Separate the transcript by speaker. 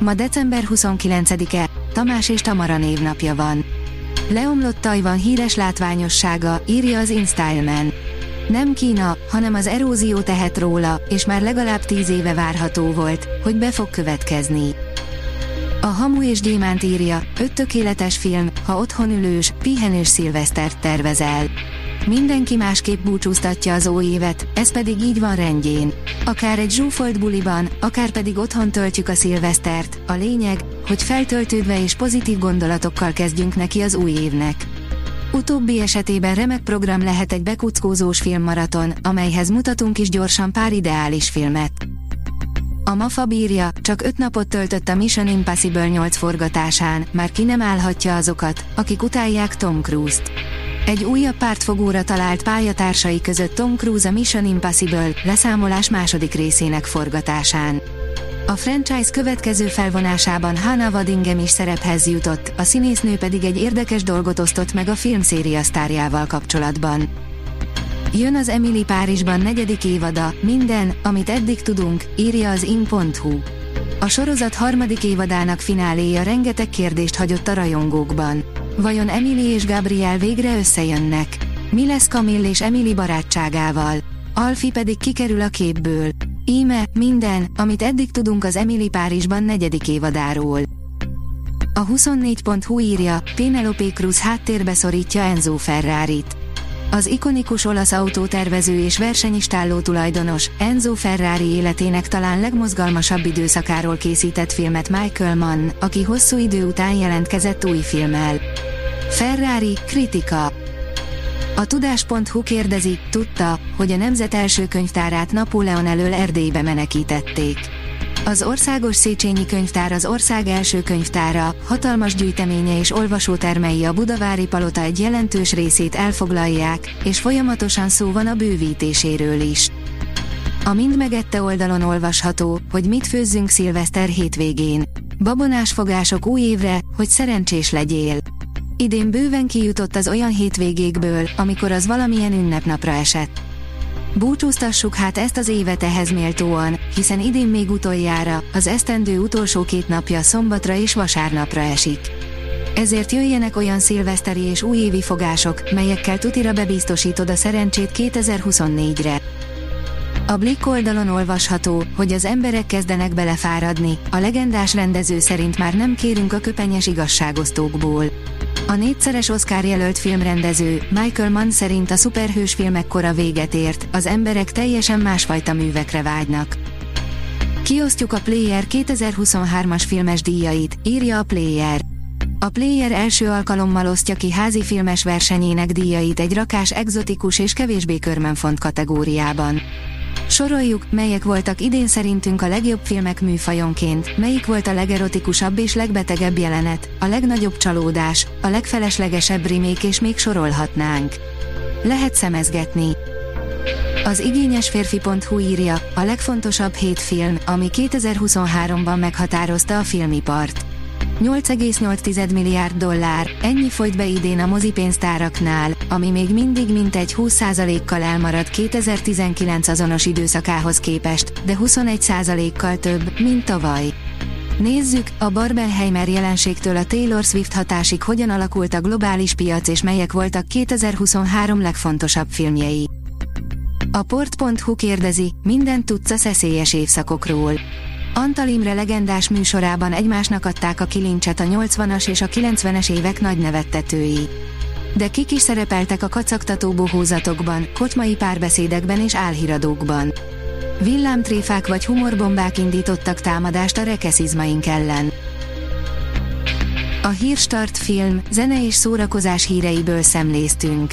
Speaker 1: Ma december 29-e, Tamás és Tamara névnapja van. Leomlott Tajvan híres látványossága, írja az InStyleman. Nem Kína, hanem az erózió tehet róla, és már legalább tíz éve várható volt, hogy be fog következni. A Hamu és Gyémánt írja, öt tökéletes film, ha otthon ülős, pihenős szilvesztert tervezel. Mindenki másképp búcsúztatja az új évet, ez pedig így van rendjén. Akár egy zsúfolt buliban, akár pedig otthon töltjük a szilvesztert, a lényeg, hogy feltöltődve és pozitív gondolatokkal kezdjünk neki az új évnek. Utóbbi esetében remek program lehet egy bekuckózós filmmaraton, amelyhez mutatunk is gyorsan pár ideális filmet. A MAFA bírja, csak öt napot töltött a Mission Impossible 8 forgatásán, már ki nem állhatja azokat, akik utálják Tom Cruise-t. Egy újabb pártfogóra talált pályatársai között Tom Cruise a Mission Impossible leszámolás második részének forgatásán. A franchise következő felvonásában Hannah Waddingham is szerephez jutott, a színésznő pedig egy érdekes dolgot osztott meg a filmszéria sztárjával kapcsolatban. Jön az Emily Párizsban negyedik évada, minden, amit eddig tudunk, írja az in.hu. A sorozat harmadik évadának fináléja rengeteg kérdést hagyott a rajongókban. Vajon Emily és Gabriel végre összejönnek? Mi lesz Camille és Emily barátságával? Alfi pedig kikerül a képből. Íme, minden, amit eddig tudunk az Emily Párizsban negyedik évadáról. A 24.hu írja, Penelope Cruz háttérbe szorítja Enzo Ferrari-t. Az ikonikus olasz autótervező és versenyistálló tulajdonos, Enzo Ferrari életének talán legmozgalmasabb időszakáról készített filmet Michael Mann, aki hosszú idő után jelentkezett új filmmel. Ferrari, kritika. A tudás.hu kérdezi, tudta, hogy a nemzet első könyvtárát Napóleon elől Erdélybe menekítették. Az Országos Széchenyi Könyvtár az ország első könyvtára, hatalmas gyűjteménye és olvasótermei a Budavári Palota egy jelentős részét elfoglalják, és folyamatosan szó van a bővítéséről is. A Mind megette oldalon olvasható, hogy mit főzzünk szilveszter hétvégén. Babonás fogások új évre, hogy szerencsés legyél. Idén bőven kijutott az olyan hétvégékből, amikor az valamilyen ünnepnapra esett. Búcsúztassuk hát ezt az évet ehhez méltóan, hiszen idén még utoljára, az esztendő utolsó két napja szombatra és vasárnapra esik. Ezért jöjjenek olyan szilveszteri és újévi fogások, melyekkel tutira bebiztosítod a szerencsét 2024-re. A Blick oldalon olvasható, hogy az emberek kezdenek belefáradni, a legendás rendező szerint már nem kérünk a köpenyes igazságosztókból. A négyszeres Oscar jelölt filmrendező Michael Mann szerint a szuperhős filmek kora véget ért, az emberek teljesen másfajta művekre vágynak. Kiosztjuk a Player 2023-as filmes díjait, írja a Player. A Player első alkalommal osztja ki házi filmes versenyének díjait egy rakás egzotikus és kevésbé körmenfont kategóriában. Soroljuk, melyek voltak idén szerintünk a legjobb filmek műfajonként, melyik volt a legerotikusabb és legbetegebb jelenet, a legnagyobb csalódás, a legfeleslegesebb remake és még sorolhatnánk. Lehet szemezgetni. Az igényes férfi.hu írja, a legfontosabb hét film, ami 2023-ban meghatározta a filmipart. 8,8 milliárd dollár, ennyi folyt be idén a mozipénztáraknál, ami még mindig mintegy 20%-kal elmarad 2019 azonos időszakához képest, de 21%-kal több, mint tavaly. Nézzük, a Barbenheimer jelenségtől a Taylor Swift hatásig hogyan alakult a globális piac és melyek voltak 2023 legfontosabb filmjei. A port.hu kérdezi, mindent tudsz a szeszélyes évszakokról. Antal Imre legendás műsorában egymásnak adták a kilincset a 80-as és a 90-es évek nagy nevettetői. De kik is szerepeltek a kacagtató bohózatokban, kocsmai párbeszédekben és álhíradókban. Villámtréfák vagy humorbombák indítottak támadást a rekeszizmaink ellen. A Hírstart film, zene és szórakozás híreiből szemléztünk.